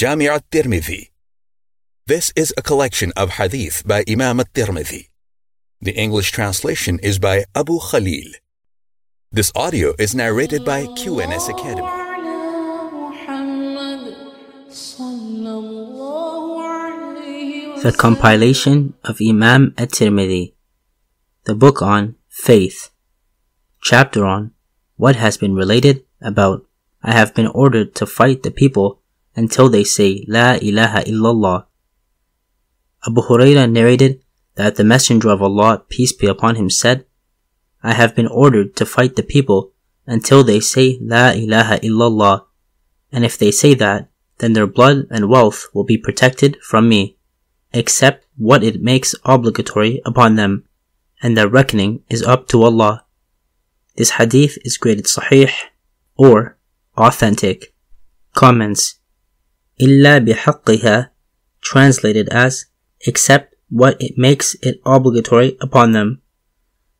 Jami' al-Tirmidhi. This is a collection of hadith by Imam al-Tirmidhi. The English translation is by Abu Khalil. This audio is narrated by QNS Academy. The compilation of Imam at-Tirmidhi, the book on faith, chapter on what has been related about I have been ordered to fight the people until they say La ilaha illallah. Abu Huraira narrated that the Messenger of Allah, peace be upon him, said, I have been ordered to fight the people until they say La ilaha illallah, and if they say that, then their blood and wealth will be protected from me, except what it makes obligatory upon them, and their reckoning is up to Allah. This hadith is graded sahih or authentic. Comments Illa bihaqqiha translated as except what it makes it obligatory upon them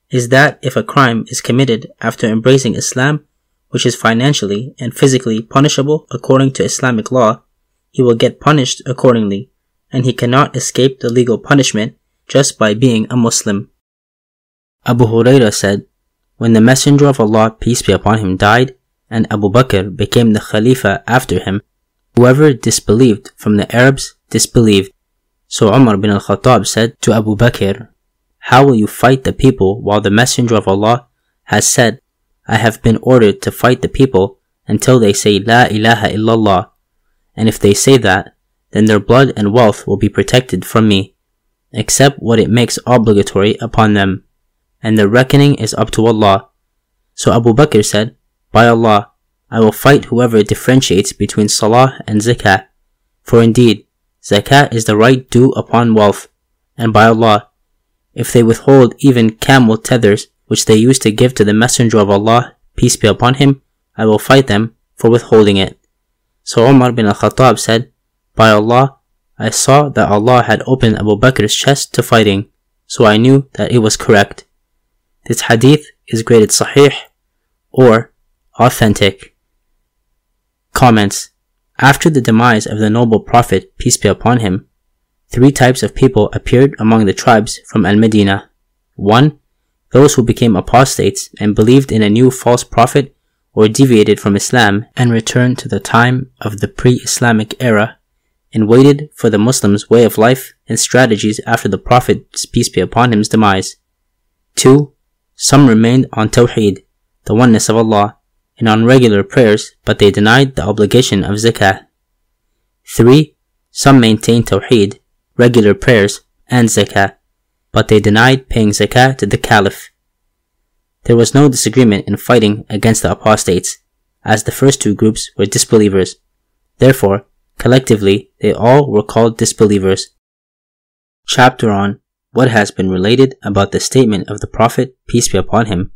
is that if a crime is committed after embracing Islam, which is financially and physically punishable according to Islamic law, he will get punished accordingly, and he cannot escape the legal punishment just by being a Muslim. Abu Huraira said, When the Messenger of Allah, peace be upon him, died, and Abu Bakr became the Khalifa after him, whoever disbelieved from the Arabs disbelieved. So Umar bin al-Khattab said to Abu Bakr, How will you fight the people while the Messenger of Allah has said, I have been ordered to fight the people until they say La ilaha illallah, and if they say that, then their blood and wealth will be protected from me, except what it makes obligatory upon them and the reckoning is up to Allah. So Abu Bakr said, By Allah, I will fight whoever differentiates between Salah and Zakah. For indeed, Zakah is the right due upon wealth, and by Allah, if they withhold even camel tethers which they used to give to the Messenger of Allah, peace be upon him, I will fight them for withholding it. So Umar bin al-Khattab said, By Allah, I saw that Allah had opened Abu Bakr's chest to fighting, so I knew that it was correct. This hadith is graded sahih or authentic. Comments After the demise of the noble Prophet, peace be upon him, three types of people appeared among the tribes from Al Medina. 1. Those who became apostates and believed in a new false prophet or deviated from Islam and returned to the time of the pre-Islamic era and waited for the Muslims' way of life and strategies after the Prophet's peace be upon him's demise. 2. Some remained on Tawheed, the oneness of Allah, and on regular prayers, but they denied the obligation of zakah. 3. Some maintained Tawheed, regular prayers, and zakah, but they denied paying zakah to the Caliph. There was no disagreement in fighting against the apostates, as the first two groups were disbelievers. Therefore, collectively, they all were called disbelievers. Chapter on what has been related about the statement of the Prophet, peace be upon him,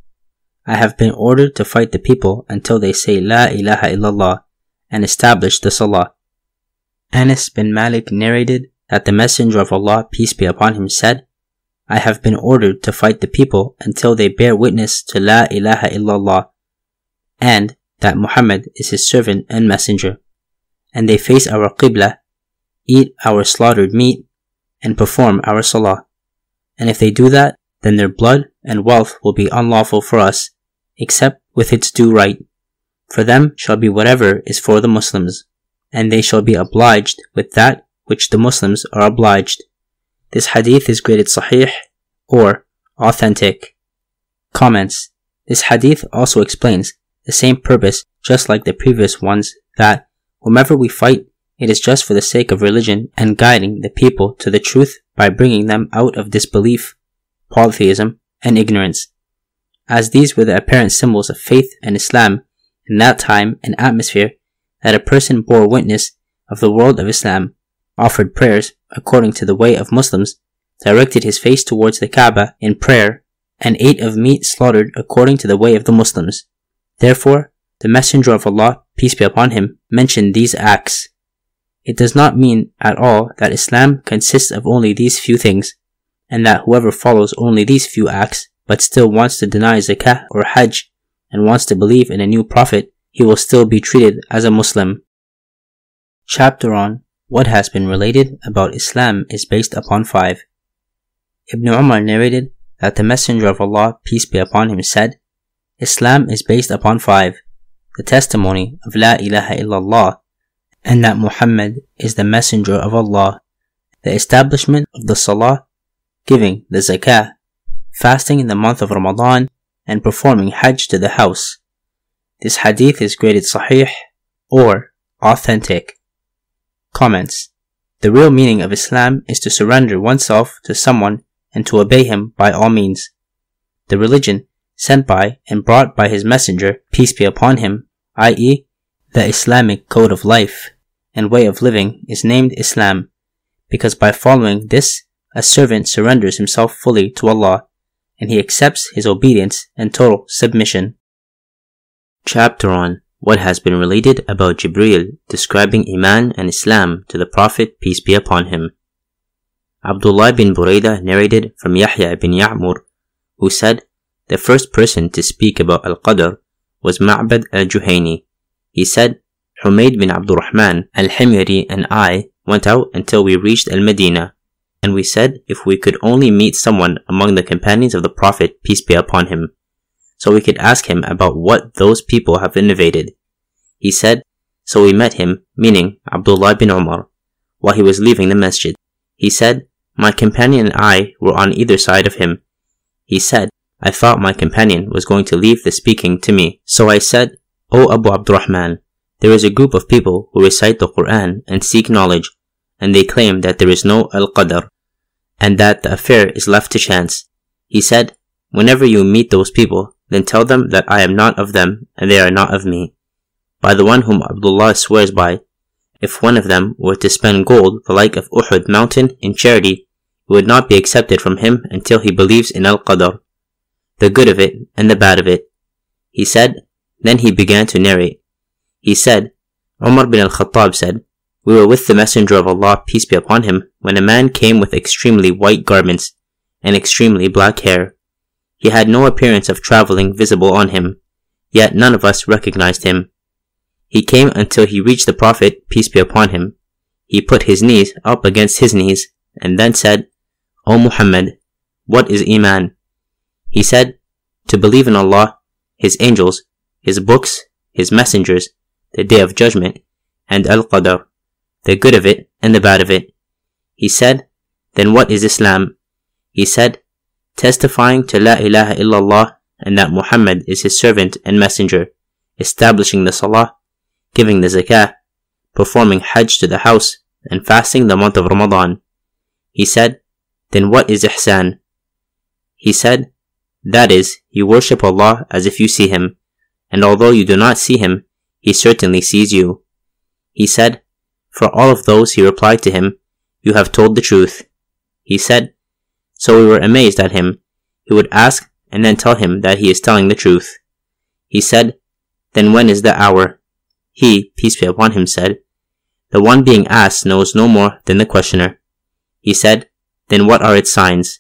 I have been ordered to fight the people until they say La ilaha illallah and establish the Salah. Anas bin Malik narrated that the Messenger of Allah, peace be upon him, said, I have been ordered to fight the people until they bear witness to La ilaha illallah and that Muhammad is his servant and messenger, and they face our qibla, eat our slaughtered meat, and perform our salah and if they do that, then their blood and wealth will be unlawful for us, except with its due right. For them shall be whatever is for the Muslims, and they shall be obliged with that which the Muslims are obliged. This hadith is graded sahih or authentic. Comments. This hadith also explains the same purpose just like the previous ones that whomever we fight it is just for the sake of religion and guiding the people to the truth by bringing them out of disbelief, polytheism, and ignorance. As these were the apparent symbols of faith and Islam in that time and atmosphere that a person bore witness of the world of Islam, offered prayers according to the way of Muslims, directed his face towards the Kaaba in prayer, and ate of meat slaughtered according to the way of the Muslims. Therefore, the Messenger of Allah, peace be upon him, mentioned these acts it does not mean at all that Islam consists of only these few things, and that whoever follows only these few acts, but still wants to deny zakah or hajj, and wants to believe in a new prophet, he will still be treated as a Muslim. chapter on what has been related about Islam is based upon five. Ibn Umar narrated that the Messenger of Allah, peace be upon him, said, Islam is based upon five the testimony of La ilaha illallah, and that Muhammad is the Messenger of Allah, the establishment of the Salah, giving the Zakah, fasting in the month of Ramadan, and performing Hajj to the house. This hadith is graded Sahih or authentic. Comments The real meaning of Islam is to surrender oneself to someone and to obey him by all means. The religion sent by and brought by his messenger, peace be upon him, i.e., the Islamic code of life and way of living is named Islam, because by following this, a servant surrenders himself fully to Allah, and he accepts his obedience and total submission. Chapter on what has been related about Jibril describing Iman and Islam to the Prophet, peace be upon him. Abdullah bin Buraidah narrated from Yahya bin Ya'mur, who said, the first person to speak about Al-Qadr was Ma'bad al-Juhayni. He said, Humayd bin Abdurrahman al-Himyari and I went out until we reached Al-Medina, and we said if we could only meet someone among the companions of the Prophet, peace be upon him, so we could ask him about what those people have innovated. He said, so we met him, meaning Abdullah bin Umar, while he was leaving the masjid. He said, my companion and I were on either side of him. He said, I thought my companion was going to leave the speaking to me. So I said, O Abu Abdurrahman, there is a group of people who recite the Quran and seek knowledge, and they claim that there is no Al-Qadr, and that the affair is left to chance. He said, Whenever you meet those people, then tell them that I am not of them, and they are not of me. By the one whom Abdullah swears by, if one of them were to spend gold the like of Uhud mountain in charity, it would not be accepted from him until he believes in Al-Qadr the good of it and the bad of it. He said, then he began to narrate. He said, Umar bin al-Khattab said, We were with the Messenger of Allah, peace be upon him, when a man came with extremely white garments and extremely black hair. He had no appearance of traveling visible on him, yet none of us recognized him. He came until he reached the Prophet, peace be upon him. He put his knees up against his knees, and then said, O Muhammad, what is Iman? He said, to believe in Allah, His angels, His books, His messengers, the day of judgment, and Al-Qadr, the good of it and the bad of it. He said, then what is Islam? He said, testifying to La ilaha illallah and that Muhammad is his servant and messenger, establishing the salah, giving the zakah, performing hajj to the house, and fasting the month of Ramadan. He said, then what is ihsan? He said, that is, you worship Allah as if you see Him, and although you do not see Him, He certainly sees you. He said, For all of those he replied to him, You have told the truth. He said, So we were amazed at him. He would ask and then tell him that he is telling the truth. He said, Then when is the hour? He, peace be upon him, said, The one being asked knows no more than the questioner. He said, Then what are its signs?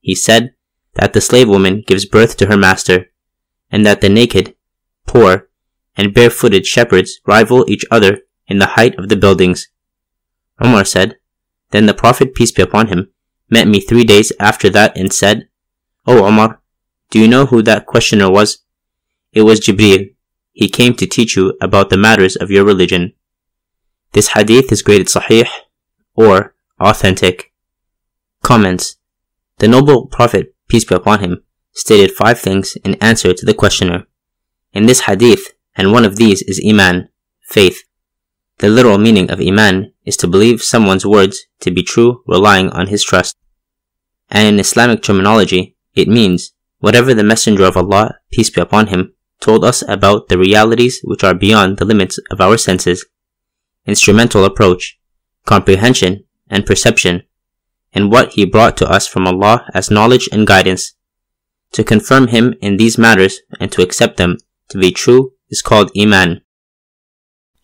He said, that the slave woman gives birth to her master, and that the naked, poor, and barefooted shepherds rival each other in the height of the buildings. Omar said, Then the Prophet, peace be upon him, met me three days after that and said, O Omar, do you know who that questioner was? It was Jibreel. He came to teach you about the matters of your religion. This hadith is graded sahih or authentic. Comments. The noble Prophet peace be upon him, stated five things in answer to the questioner. In this hadith, and one of these is Iman, faith. The literal meaning of Iman is to believe someone's words to be true relying on his trust. And in Islamic terminology, it means whatever the Messenger of Allah, peace be upon him, told us about the realities which are beyond the limits of our senses. Instrumental approach, comprehension, and perception and what he brought to us from Allah as knowledge and guidance. To confirm him in these matters and to accept them to be true is called Iman.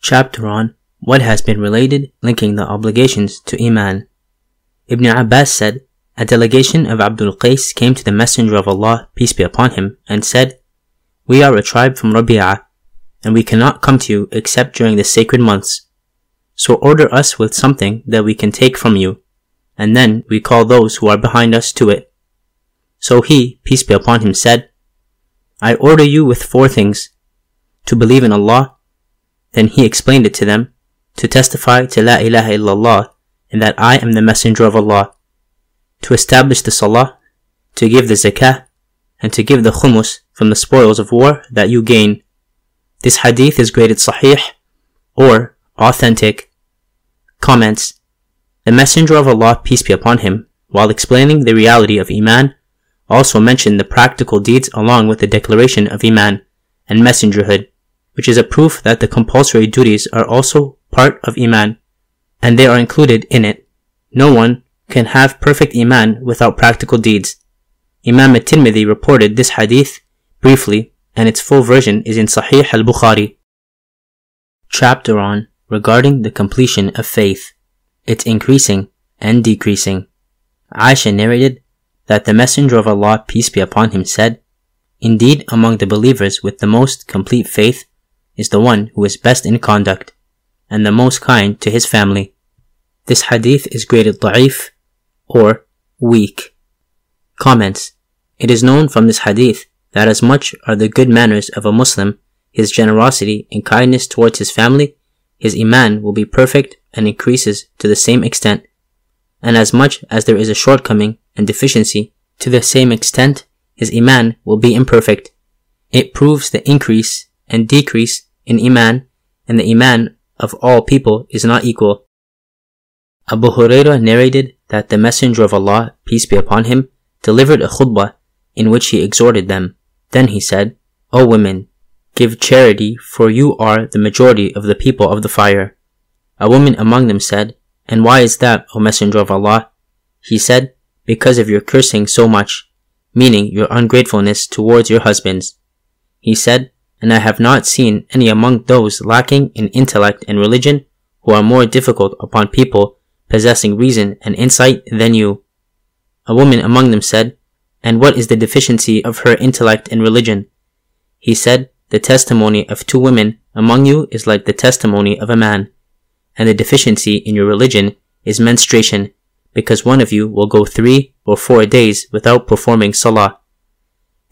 Chapter on what has been related linking the obligations to Iman. Ibn Abbas said, A delegation of Abdul Qais came to the Messenger of Allah, peace be upon him, and said, We are a tribe from Rabi'ah, and we cannot come to you except during the sacred months. So order us with something that we can take from you, and then we call those who are behind us to it. So he, peace be upon him, said, I order you with four things. To believe in Allah. Then he explained it to them. To testify to La ilaha illallah and that I am the messenger of Allah. To establish the salah. To give the zakah. And to give the khumus from the spoils of war that you gain. This hadith is graded sahih or authentic. Comments. The messenger of Allah, peace be upon him, while explaining the reality of Iman, also mentioned the practical deeds along with the declaration of Iman and messengerhood, which is a proof that the compulsory duties are also part of Iman, and they are included in it. No one can have perfect Iman without practical deeds. Imam at-Tirmidhi reported this hadith briefly, and its full version is in Sahih al-Bukhari. Chapter on regarding the completion of faith, its increasing and decreasing. Aisha narrated that the Messenger of Allah, peace be upon him, said, Indeed, among the believers with the most complete faith is the one who is best in conduct and the most kind to his family. This hadith is graded da'if or weak. Comments. It is known from this hadith that as much are the good manners of a Muslim, his generosity and kindness towards his family, his iman will be perfect and increases to the same extent. And as much as there is a shortcoming and deficiency, to the same extent his iman will be imperfect. It proves the increase and decrease in iman, and the iman of all people is not equal. Abu Hurairah narrated that the Messenger of Allah, peace be upon him, delivered a khutbah in which he exhorted them. Then he said, O women, give charity, for you are the majority of the people of the fire. A woman among them said, And why is that, O Messenger of Allah? He said, Because of your cursing so much, meaning your ungratefulness towards your husbands. He said, And I have not seen any among those lacking in intellect and religion who are more difficult upon people possessing reason and insight than you. A woman among them said, and what is the deficiency of her intellect and religion? He said, The testimony of two women among you is like the testimony of a man, and the deficiency in your religion is menstruation, because one of you will go three or four days without performing salah.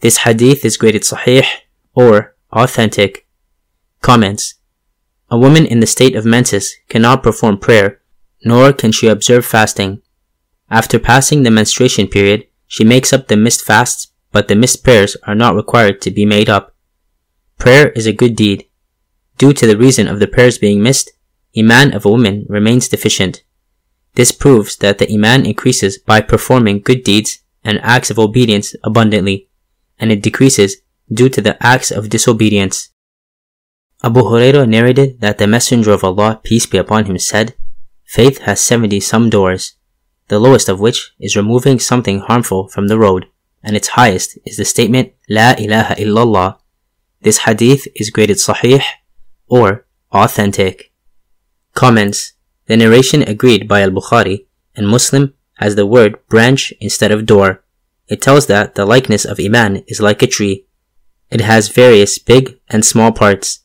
This hadith is graded sahih or authentic. Comments. A woman in the state of menses cannot perform prayer, nor can she observe fasting. After passing the menstruation period, she makes up the missed fasts, but the missed prayers are not required to be made up. Prayer is a good deed. Due to the reason of the prayers being missed, Iman of a woman remains deficient. This proves that the Iman increases by performing good deeds and acts of obedience abundantly, and it decreases due to the acts of disobedience. Abu Hurairah narrated that the Messenger of Allah, peace be upon him, said, Faith has seventy some doors, the lowest of which is removing something harmful from the road, and its highest is the statement La ilaha illallah. This hadith is graded sahih or authentic. Comments. The narration agreed by al-Bukhari and Muslim has the word branch instead of door. It tells that the likeness of Iman is like a tree. It has various big and small parts.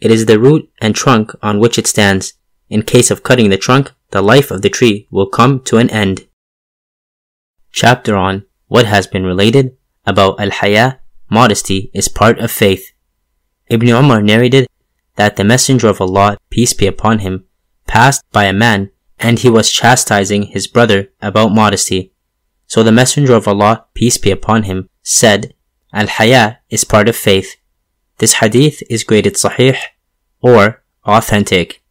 It is the root and trunk on which it stands. In case of cutting the trunk, the life of the tree will come to an end. Chapter on what has been related about al-haya, modesty is part of faith. Ibn Umar narrated that the Messenger of Allah, peace be upon him, passed by a man and he was chastising his brother about modesty. So the Messenger of Allah, peace be upon him, said, Al-Haya is part of faith. This hadith is graded sahih or authentic.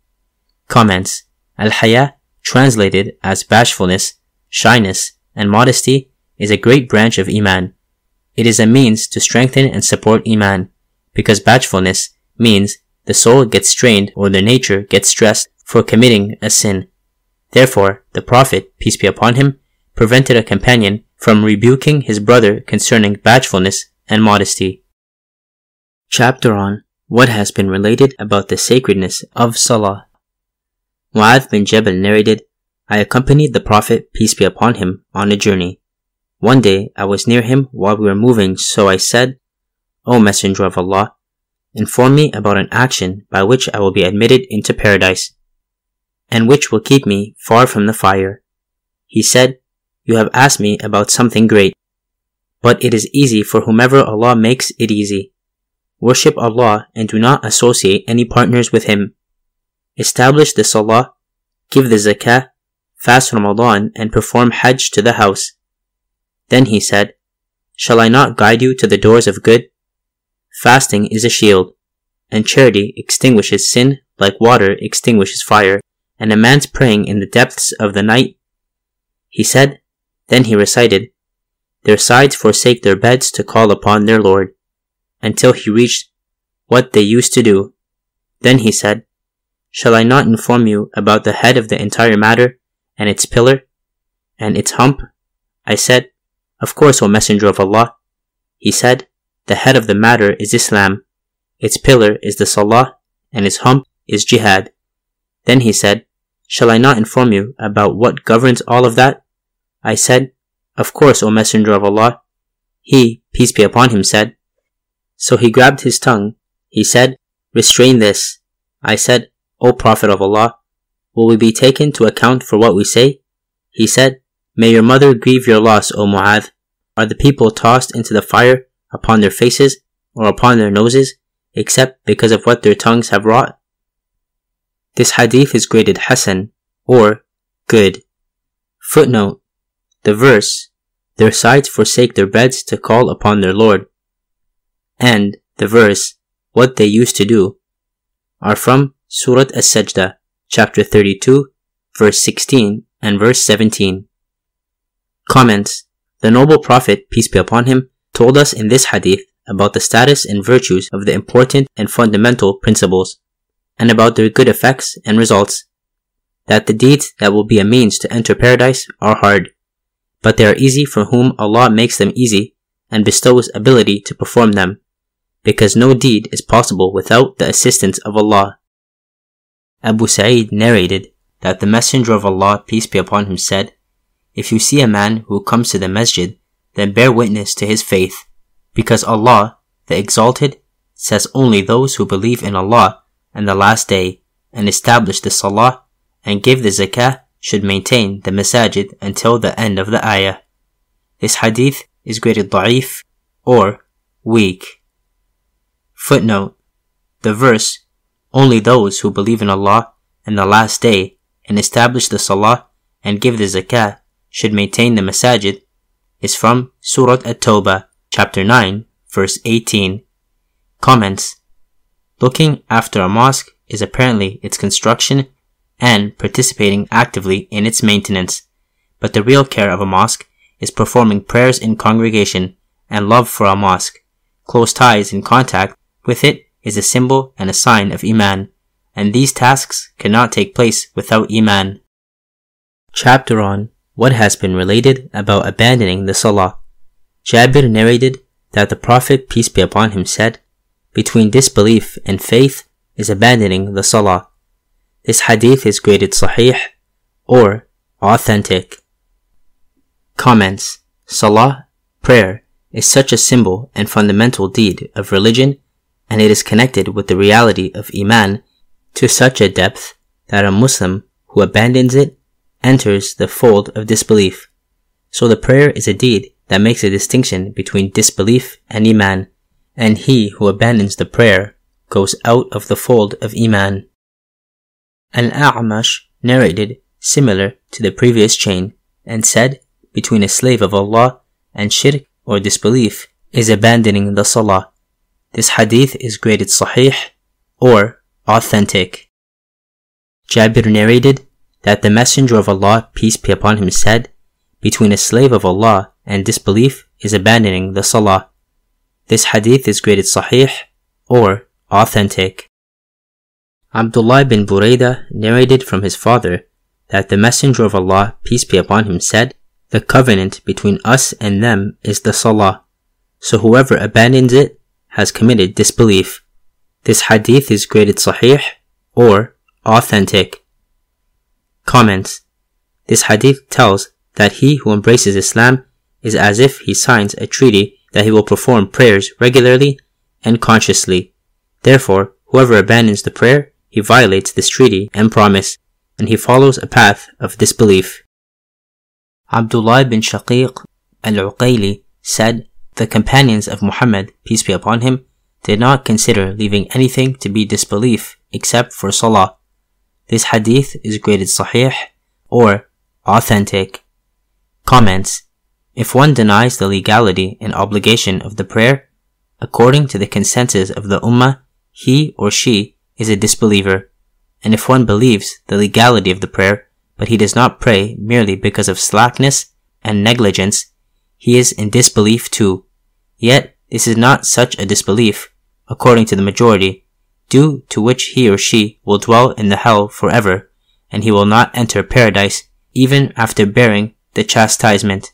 Comments. Al-Haya, translated as bashfulness, shyness, and modesty, is a great branch of Iman. It is a means to strengthen and support Iman, because bashfulness means the soul gets strained or the nature gets stressed for committing a sin. Therefore, the Prophet, peace be upon him, prevented a companion from rebuking his brother concerning bashfulness and modesty. Chapter on what has been related about the sacredness of Salah. Mu'adh bin Jabal narrated, I accompanied the Prophet, peace be upon him, on a journey. One day I was near him while we were moving, so I said, O Messenger of Allah, inform me about an action by which I will be admitted into paradise. and which will keep me far from the fire. He said, You have asked me about something great. But it is easy for whomever Allah makes it easy. Worship Allah and do not associate any partners with Him. Establish the Salah, give the Zakah, fast Ramadan, and perform Hajj to the house. Then he said, Shall I not guide you to the doors of good? Fasting is a shield, and charity extinguishes sin like water extinguishes fire, and a man's praying in the depths of the night. He said, then he recited, Their sides forsake their beds to call upon their Lord, until he reached what they used to do. Then he said, Shall I not inform you about the head of the entire matter, and its pillar, and its hump? I said, Of course, O Messenger of Allah. He said, The head of the matter is Islam, its pillar is the Salah, and its hump is Jihad. Then he said, Shall I not inform you about what governs all of that? I said, Of course, O Messenger of Allah. He, peace be upon him, said. So he grabbed his tongue. He said, Restrain this. I said, O Prophet of Allah, will we be taken to account for what we say? He said, May your mother grieve your loss, O Mu'adh. Are the people tossed into the fire upon their faces or upon their noses, except because of what their tongues have wrought? This hadith is graded Hasan or good. Footnote The verse, Their sides forsake their beds to call upon their Lord, and the verse, What they used to do, are from Surat As-Sajdah, chapter 32, verse 16 and verse 17. Comments The Noble Prophet, peace be upon him, told us in this hadith about the status and virtues of the important and fundamental principles and about their good effects and results. That the deeds that will be a means to enter paradise are hard, but they are easy for whom Allah makes them easy and bestows ability to perform them, because no deed is possible without the assistance of Allah. Abu Sa'id narrated that the Messenger of Allah, peace be upon him, said, If you see a man who comes to the masjid, then bear witness to his faith, because Allah, the Exalted, says only those who believe in Allah and the last day and establish the salah and give the zakah should maintain the masajid until the end of the ayah. This hadith is graded da'if or weak. Footnote The verse, only those who believe in Allah and the last day and establish the salah and give the zakah should maintain the masajid is from Surah At-Tawbah, chapter 9, verse 18. Comments Looking after a mosque is apparently its construction and participating actively in its maintenance, but the real care of a mosque is performing prayers in congregation and love for a mosque. Close ties in contact with it is a symbol and a sign of Iman, and these tasks cannot take place without Iman. Chapter on what has been related about abandoning the Salah. Jabir narrated that the Prophet, peace be upon him, said, between disbelief and faith is abandoning the salah. This hadith is graded sahih or authentic. Comments Salah, prayer, is such a symbol and fundamental deed of religion and it is connected with the reality of Iman to such a depth that a Muslim who abandons it enters the fold of disbelief. So the prayer is a deed that makes a distinction between disbelief and Iman and he who abandons the prayer goes out of the fold of Iman. Al-A'mash narrated similar to the previous chain and said between a slave of Allah and shirk or disbelief is abandoning the salah. This hadith is graded sahih or authentic. Jabir narrated that the Messenger of Allah, peace be upon him, said, between a slave of Allah and disbelief is abandoning the salah. This hadith is graded sahih or authentic. Abdullah bin Buraidah narrated from his father that the Messenger of Allah, peace be upon him, said, The covenant between us and them is the Salah. So whoever abandons it has committed disbelief. This hadith is graded sahih or authentic. Comments This hadith tells that he who embraces Islam is as if he signs a treaty that he will perform prayers regularly and consciously. Therefore, whoever abandons the prayer, he violates this treaty and promise, and he follows a path of disbelief. Abdullah bin Shaqiq al-Uqayli said, The companions of Muhammad, peace be upon him, did not consider leaving anything to be disbelief except for Salah. This hadith is graded Sahih or authentic. Comments If one denies the legality and obligation of the prayer, according to the consensus of the Ummah, he or she is a disbeliever. And if one believes the legality of the prayer, but he does not pray merely because of slackness and negligence, he is in disbelief too. Yet, this is not such a disbelief, according to the majority, due to which he or she will dwell in the hell forever, and he will not enter paradise even after bearing the chastisement.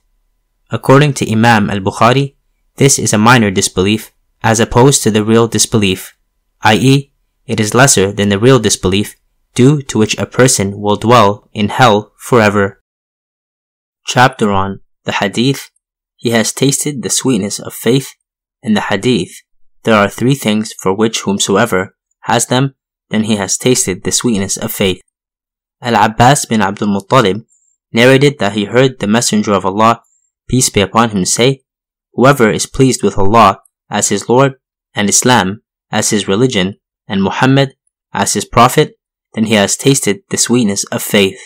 According to Imam al-Bukhari, this is a minor disbelief as opposed to the real disbelief, i.e., it is lesser than the real disbelief due to which a person will dwell in hell forever. Chapter on the Hadith He has tasted the sweetness of faith. In the Hadith, there are three things for which whomsoever has them, then he has tasted the sweetness of faith. Al-Abbas bin Abdul Muttalib narrated that he heard the Messenger of Allah, peace be upon him, say, Whoever is pleased with Allah as his Lord, and Islam as his religion, and Muhammad as his Prophet, then he has tasted the sweetness of faith.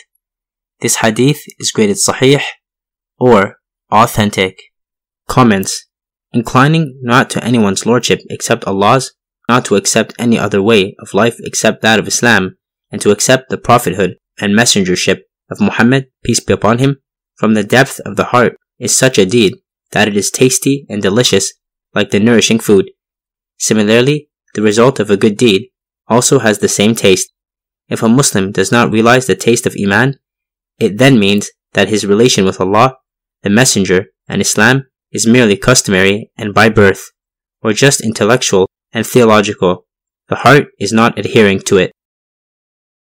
This hadith is graded sahih or authentic. Comments Inclining not to anyone's lordship except Allah's, not to accept any other way of life except that of Islam, and to accept the prophethood and messengership of Muhammad, peace be upon him, from the depth of the heart is such a deed that it is tasty and delicious like the nourishing food. Similarly, the result of a good deed also has the same taste. If a Muslim does not realize the taste of Iman, it then means that his relation with Allah, the Messenger, and Islam is merely customary and by birth, or just intellectual and theological. The heart is not adhering to it.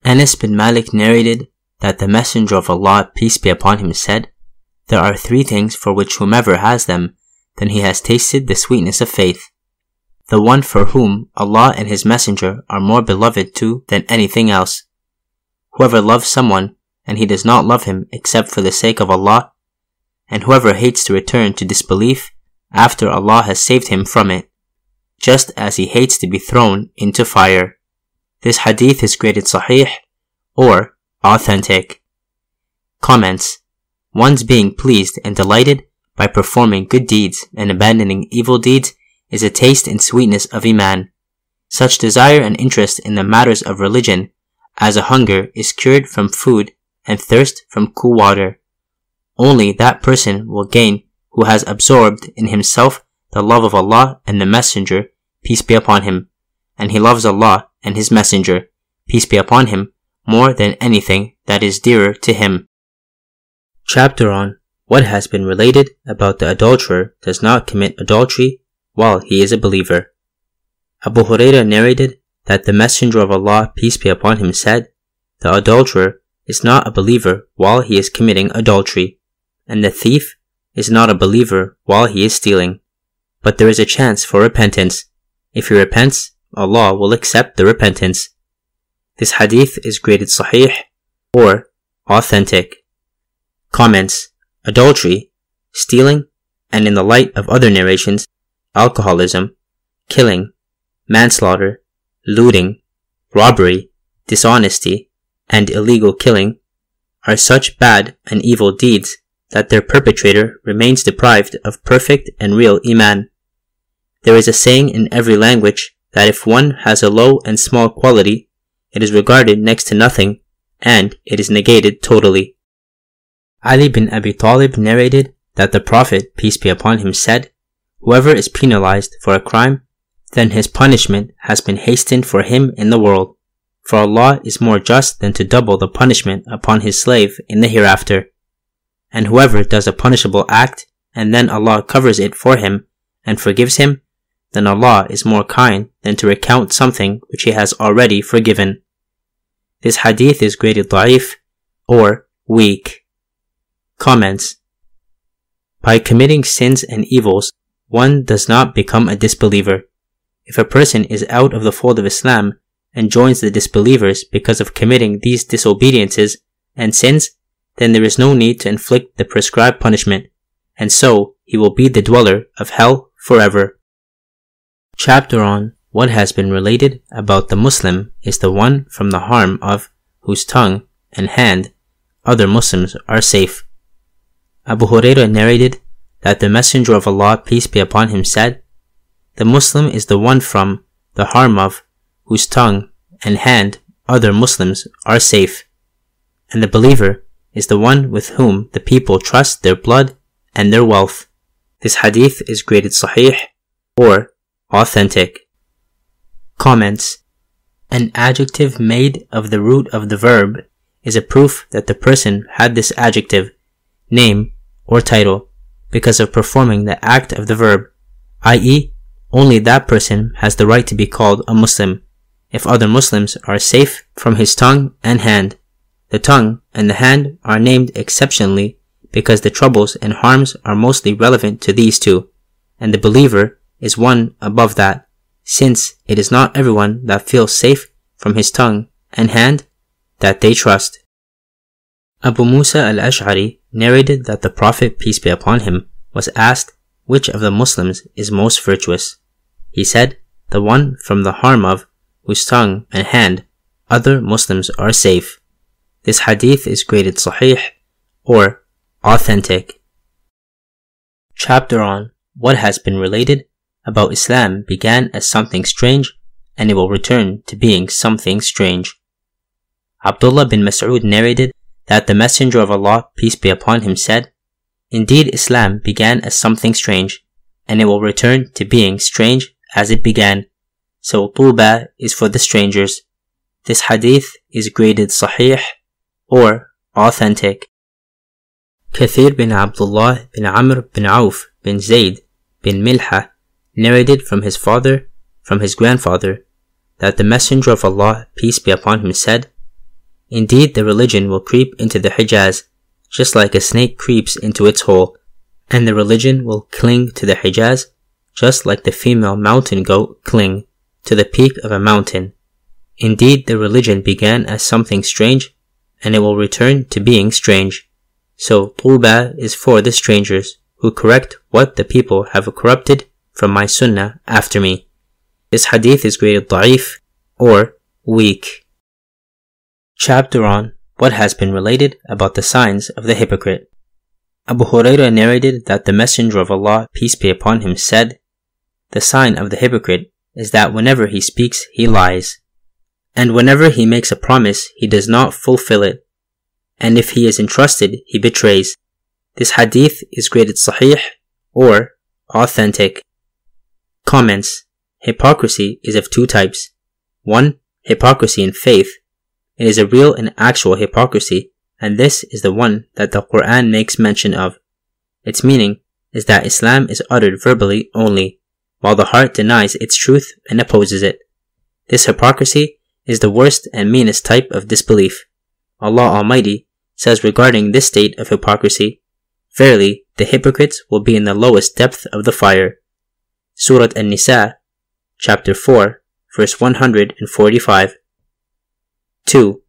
Anas bin Malik narrated that the Messenger of Allah, peace be upon him, said, There are three things for which whomever has them, then he has tasted the sweetness of faith the one for whom Allah and His Messenger are more beloved to than anything else. Whoever loves someone and he does not love him except for the sake of Allah, and whoever hates to return to disbelief after Allah has saved him from it, just as he hates to be thrown into fire. This hadith is graded sahih or authentic. Comments One's being pleased and delighted by performing good deeds and abandoning evil deeds is a taste and sweetness of Iman. Such desire and interest in the matters of religion as a hunger is cured from food and thirst from cool water. Only that person will gain who has absorbed in himself the love of Allah and the Messenger, peace be upon him, and he loves Allah and his Messenger, peace be upon him, more than anything that is dearer to him. Chapter on what has been related about the adulterer does not commit adultery while he is a believer. Abu Huraira narrated that the Messenger of Allah, peace be upon him, said, The adulterer is not a believer while he is committing adultery, and the thief is not a believer while he is stealing. But there is a chance for repentance. If he repents, Allah will accept the repentance. This hadith is graded sahih or authentic. Comments Adultery, stealing, and in the light of other narrations, alcoholism, killing, manslaughter, looting, robbery, dishonesty, and illegal killing are such bad and evil deeds that their perpetrator remains deprived of perfect and real Iman. There is a saying in every language that if one has a low and small quality, it is regarded next to nothing, and it is negated totally. Ali bin Abi Talib narrated that the Prophet, peace be upon him, said, Whoever is penalized for a crime, then his punishment has been hastened for him in the world. For Allah is more just than to double the punishment upon his slave in the hereafter. And whoever does a punishable act, and then Allah covers it for him, and forgives him, then Allah is more kind than to recount something which He has already forgiven. This hadith is graded da'if, or weak. Comments By committing sins and evils, one does not become a disbeliever. If a person is out of the fold of Islam and joins the disbelievers because of committing these disobediences and sins, then there is no need to inflict the prescribed punishment, and so he will be the dweller of hell forever. Chapter on what has been related about the Muslim is the one from the harm of whose tongue and hand other Muslims are safe. Abu Hurairah narrated that the Messenger of Allah, peace be upon him, said, The Muslim is the one from the harm of whose tongue and hand other Muslims are safe. And the believer is the one with whom the people trust their blood and their wealth. This hadith is graded sahih or authentic. Comments An adjective made of the root of the verb is a proof that the person had this adjective, name, or title because of performing the act of the verb, i.e., only that person has the right to be called a Muslim if other Muslims are safe from his tongue and hand. The tongue and the hand are named exceptionally because the troubles and harms are mostly relevant to these two, and the believer is one above that, since it is not everyone that feels safe from his tongue and hand that they trust. Abu Musa al-Ash'ari narrated that the Prophet, peace be upon him, was asked which of the Muslims is most virtuous. He said, the one from the harm of whose tongue and hand other Muslims are safe. This hadith is graded sahih or authentic. Chapter on what has been related about Islam began as something strange and it will return to being something strange. Abdullah bin Mas'ud narrated that the Messenger of Allah, peace be upon him, said, Indeed, Islam began as something strange, and it will return to being strange as it began. So Tuba is for the strangers. This hadith is graded sahih or authentic. Kathir bin Abdullah bin Amr bin Auf bin Zayd bin Milha narrated from his father, from his grandfather, that the Messenger of Allah, peace be upon him, said, Indeed, the religion will creep into the Hijaz, just like a snake creeps into its hole, and the religion will cling to the Hijaz, just like the female mountain goat cling to the peak of a mountain. Indeed, the religion began as something strange, and it will return to being strange. So Tuba is for the strangers who correct what the people have corrupted from my sunnah after me. This hadith is graded da'if or weak. Chapter on what has been related about the signs of the hypocrite. Abu Hurairah narrated that the Messenger of Allah, peace be upon him, said, The sign of the hypocrite is that whenever he speaks, he lies. And whenever he makes a promise, he does not fulfill it. And if he is entrusted, he betrays. This hadith is graded sahih or authentic. Comments. Hypocrisy is of two types. One, hypocrisy in faith. It is a real and actual hypocrisy, and this is the one that the Quran makes mention of. Its meaning is that Islam is uttered verbally only, while the heart denies its truth and opposes it. This hypocrisy is the worst and meanest type of disbelief. Allah Almighty says regarding this state of hypocrisy, Verily, the hypocrites will be in the lowest depth of the fire. Surah An-Nisa, chapter 4, verse 145. 2.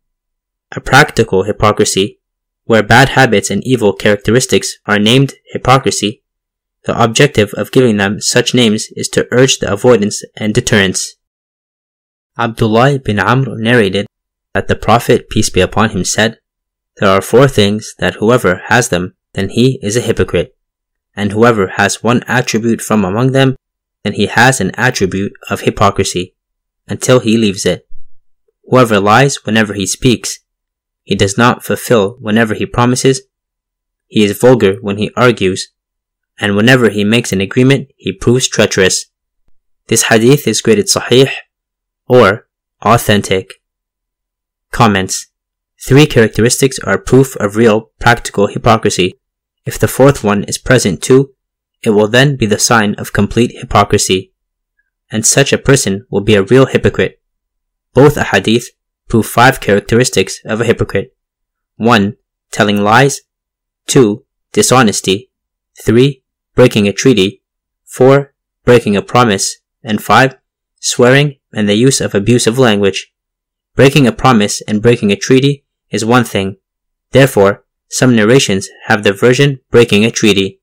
A practical hypocrisy, where bad habits and evil characteristics are named hypocrisy, the objective of giving them such names is to urge the avoidance and deterrence. Abdullah bin Amr narrated that the Prophet, peace be upon him, said, There are four things that whoever has them, then he is a hypocrite. And whoever has one attribute from among them, then he has an attribute of hypocrisy, until he leaves it. Whoever lies whenever he speaks, he does not fulfill whenever he promises, he is vulgar when he argues, and whenever he makes an agreement, he proves treacherous. This hadith is graded sahih or authentic. Comments. Three characteristics are proof of real, practical hypocrisy. If the fourth one is present too, it will then be the sign of complete hypocrisy. And such a person will be a real hypocrite. Both a hadith prove five characteristics of a hypocrite. 1. Telling lies. 2. Dishonesty. 3 breaking a treaty, 4. breaking a promise, and 5. swearing and the use of abusive language. Breaking a promise and breaking a treaty is one thing. Therefore, some narrations have the version breaking a treaty,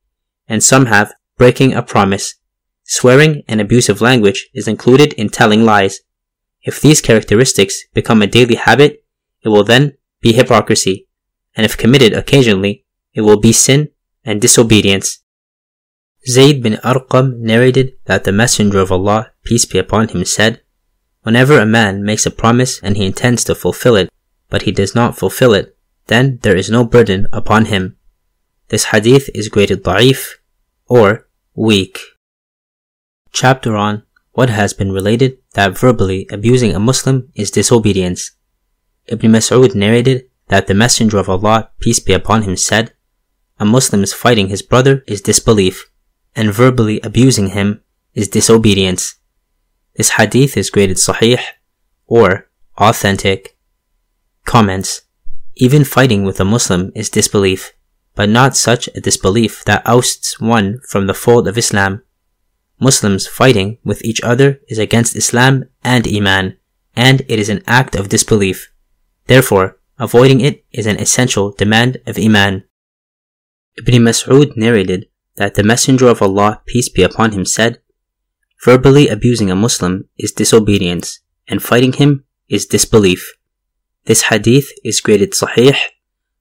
and some have breaking a promise. Swearing and abusive language is included in telling lies. If these characteristics become a daily habit, it will then be hypocrisy, and if committed occasionally, it will be sin and disobedience. Zayd bin Arqam narrated that the Messenger of Allah, peace be upon him, said, Whenever a man makes a promise and he intends to fulfill it, but he does not fulfill it, then there is no burden upon him. This hadith is graded da'if or weak. Chapter on what has been related that verbally abusing a Muslim is disobedience. Ibn Mas'ud narrated that the Messenger of Allah, peace be upon him, said, A Muslim's fighting his brother is disbelief and verbally abusing him is disobedience. This hadith is graded sahih or authentic. Comments. Even fighting with a Muslim is disbelief, but not such a disbelief that ousts one from the fold of Islam. Muslims fighting with each other is against Islam and Iman, and it is an act of disbelief. Therefore, avoiding it is an essential demand of Iman. Ibn Mas'ud narrated that the Messenger of Allah, peace be upon him, said, Verbally abusing a Muslim is disobedience, and fighting him is disbelief. This hadith is graded sahih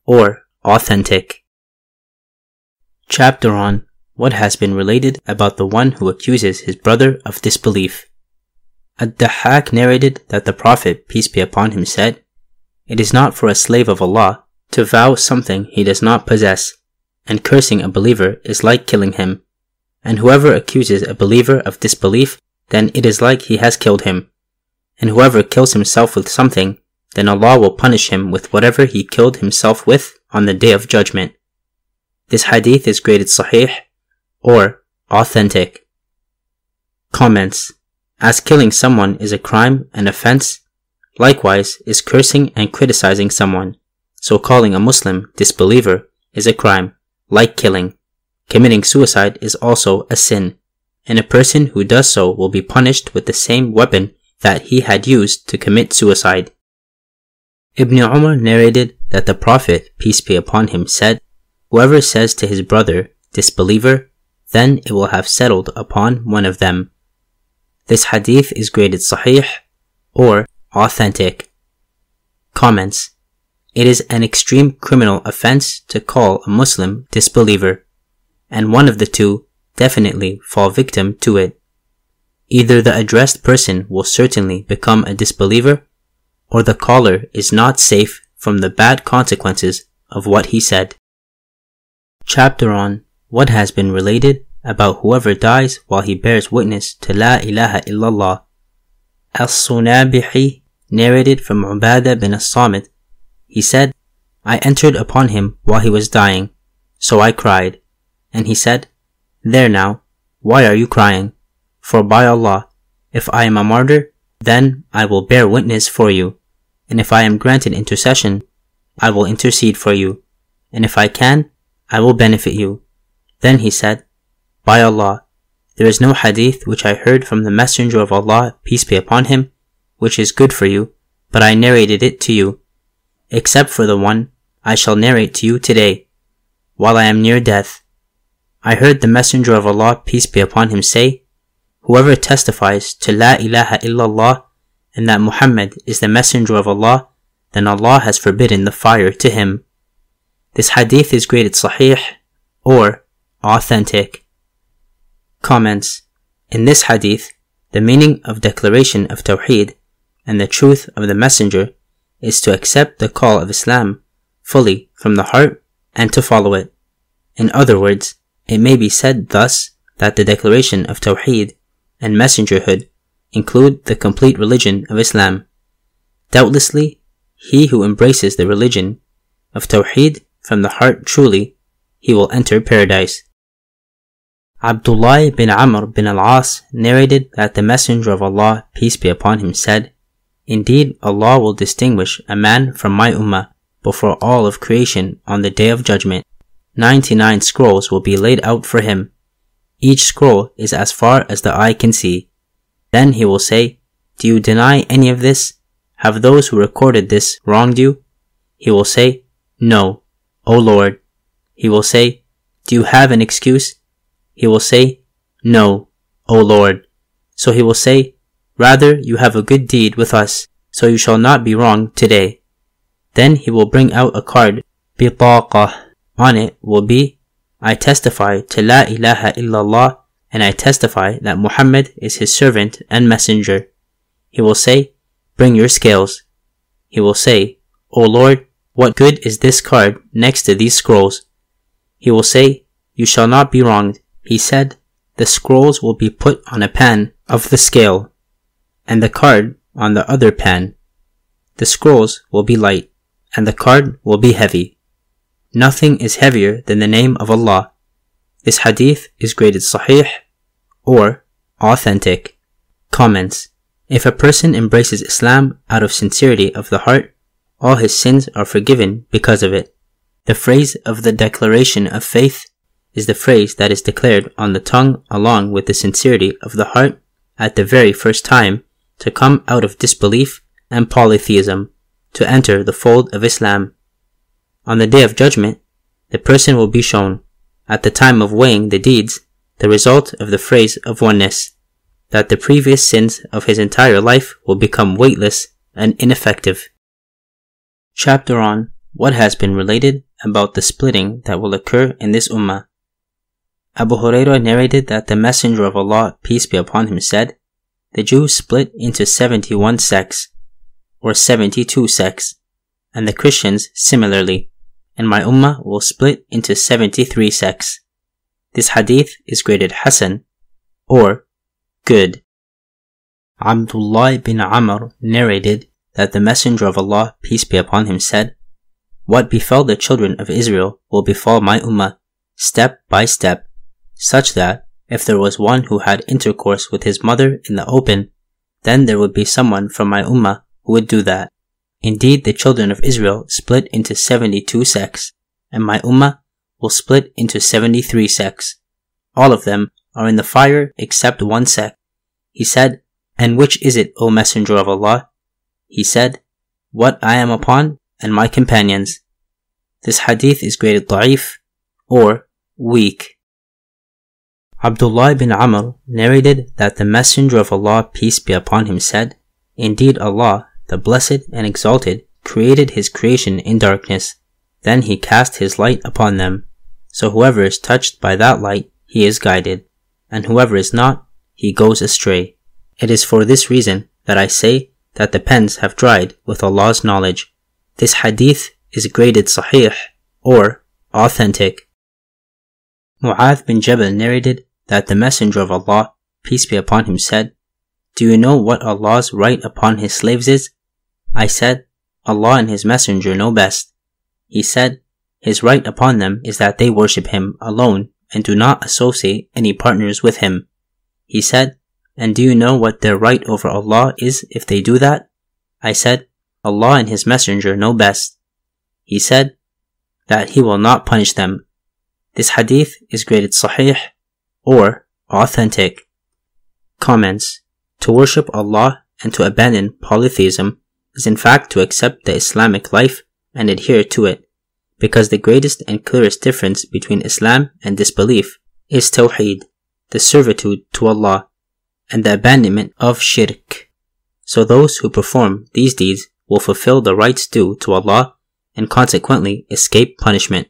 or authentic. Chapter on what has been related about the one who accuses his brother of disbelief. Ad-Dahhak narrated that the Prophet, peace be upon him, said, It is not for a slave of Allah to vow something he does not possess and cursing a believer is like killing him. And whoever accuses a believer of disbelief, then it is like he has killed him. And whoever kills himself with something, then Allah will punish him with whatever he killed himself with on the day of judgment. This hadith is graded sahih or authentic. Comments. As killing someone is a crime and offense, likewise is cursing and criticizing someone. So calling a Muslim disbeliever is a crime like killing. Committing suicide is also a sin, and a person who does so will be punished with the same weapon that he had used to commit suicide. Ibn Umar narrated that the Prophet, peace be upon him, said, Whoever says to his brother, disbeliever, then it will have settled upon one of them. This hadith is graded sahih or authentic. Comments it is an extreme criminal offense to call a Muslim disbeliever, and one of the two definitely fall victim to it. Either the addressed person will certainly become a disbeliever, or the caller is not safe from the bad consequences of what he said. Chapter on what has been related about whoever dies while he bears witness to La ilaha illallah. Al-Sunabihi narrated from Ubadah bin as-Samit he said, I entered upon him while he was dying, so I cried. And he said, There now, why are you crying? For by Allah, if I am a martyr, then I will bear witness for you. And if I am granted intercession, I will intercede for you. And if I can, I will benefit you. Then he said, By Allah, there is no hadith which I heard from the Messenger of Allah, peace be upon him, which is good for you, but I narrated it to you except for the one I shall narrate to you today, while I am near death. I heard the Messenger of Allah, peace be upon him, say, Whoever testifies to La ilaha illallah and that Muhammad is the Messenger of Allah, then Allah has forbidden the fire to him. This hadith is graded sahih or authentic. Comments. In this hadith, the meaning of declaration of Tawheed and the truth of the Messenger is to accept the call of Islam fully from the heart and to follow it. In other words, it may be said thus that the declaration of Tawheed and messengerhood include the complete religion of Islam. Doubtlessly, he who embraces the religion of Tawheed from the heart truly, he will enter paradise. Abdullah bin Amr bin al-As narrated that the Messenger of Allah, peace be upon him, said, Indeed, Allah will distinguish a man from my ummah before all of creation on the day of judgment. 99 scrolls will be laid out for him. Each scroll is as far as the eye can see. Then he will say, Do you deny any of this? Have those who recorded this wronged you? He will say, No, O Lord. He will say, Do you have an excuse? He will say, No, O Lord. So he will say, Rather, you have a good deed with us, so you shall not be wronged today. Then he will bring out a card, bitaqah. On it will be, I testify to La ilaha illallah, and I testify that Muhammad is his servant and messenger. He will say, Bring your scales. He will say, O Lord, what good is this card next to these scrolls? He will say, You shall not be wronged. He said, The scrolls will be put on a pan of the scale, and the card on the other pan. The scrolls will be light, and the card will be heavy. Nothing is heavier than the name of Allah. This hadith is graded sahih or authentic. Comments. If a person embraces Islam out of sincerity of the heart, all his sins are forgiven because of it. The phrase of the declaration of faith is the phrase that is declared on the tongue along with the sincerity of the heart at the very first time to come out of disbelief and polytheism to enter the fold of Islam. On the day of judgment, the person will be shown, at the time of weighing the deeds, the result of the phrase of oneness, that the previous sins of his entire life will become weightless and ineffective. Chapter on what has been related about the splitting that will occur in this ummah. Abu Hurairah narrated that the Messenger of Allah, peace be upon him, said, The Jews split into 71 sects, or 72 sects, and the Christians similarly and my ummah will split into 73 sects. This hadith is graded Hasan or good. Abdullah bin Amr narrated that the Messenger of Allah, peace be upon him, said, What befell the children of Israel will befall my ummah, step by step, such that if there was one who had intercourse with his mother in the open, then there would be someone from my ummah who would do that. Indeed, the children of Israel split into 72 sects, and my ummah will split into 73 sects. All of them are in the fire except one sect. He said, And which is it, O Messenger of Allah? He said, What I am upon and my companions. This hadith is graded da'if or weak. Abdullah bin Amr narrated that the Messenger of Allah, peace be upon him, said, Indeed Allah the Blessed and Exalted, created his creation in darkness. Then he cast his light upon them. So whoever is touched by that light, he is guided, and whoever is not, he goes astray. It is for this reason that I say that the pens have dried with Allah's knowledge. This hadith is graded sahih or authentic. Mu'adh bin Jabal narrated that the Messenger of Allah, peace be upon him, said, Do you know what Allah's right upon his slaves is? I said, Allah and His Messenger know best. He said, His right upon them is that they worship Him alone and do not associate any partners with Him. He said, And do you know what their right over Allah is if they do that? I said, Allah and His Messenger know best. He said, That He will not punish them. This hadith is graded sahih or authentic. Comments. To worship Allah and to abandon polytheism is in fact to accept the Islamic life and adhere to it, because the greatest and clearest difference between Islam and disbelief is Tawheed, the servitude to Allah, and the abandonment of Shirk. So those who perform these deeds will fulfill the rights due to Allah and consequently escape punishment.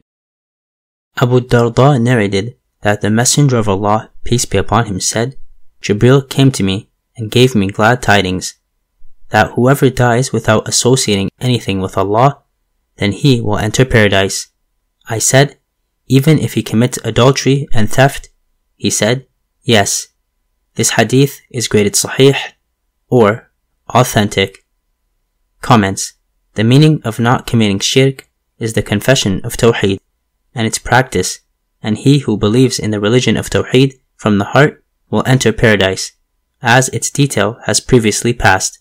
Abu Darda narrated that the Messenger of Allah, peace be upon him, said, Jibril came to me and gave me glad tidings that whoever dies without associating anything with Allah, then he will enter paradise. I said, even if he commits adultery and theft? He said, yes. This hadith is graded sahih or authentic. Comments. The meaning of not committing shirk is the confession of Tawheed and its practice, and he who believes in the religion of Tawheed from the heart will enter paradise, as its detail has previously passed.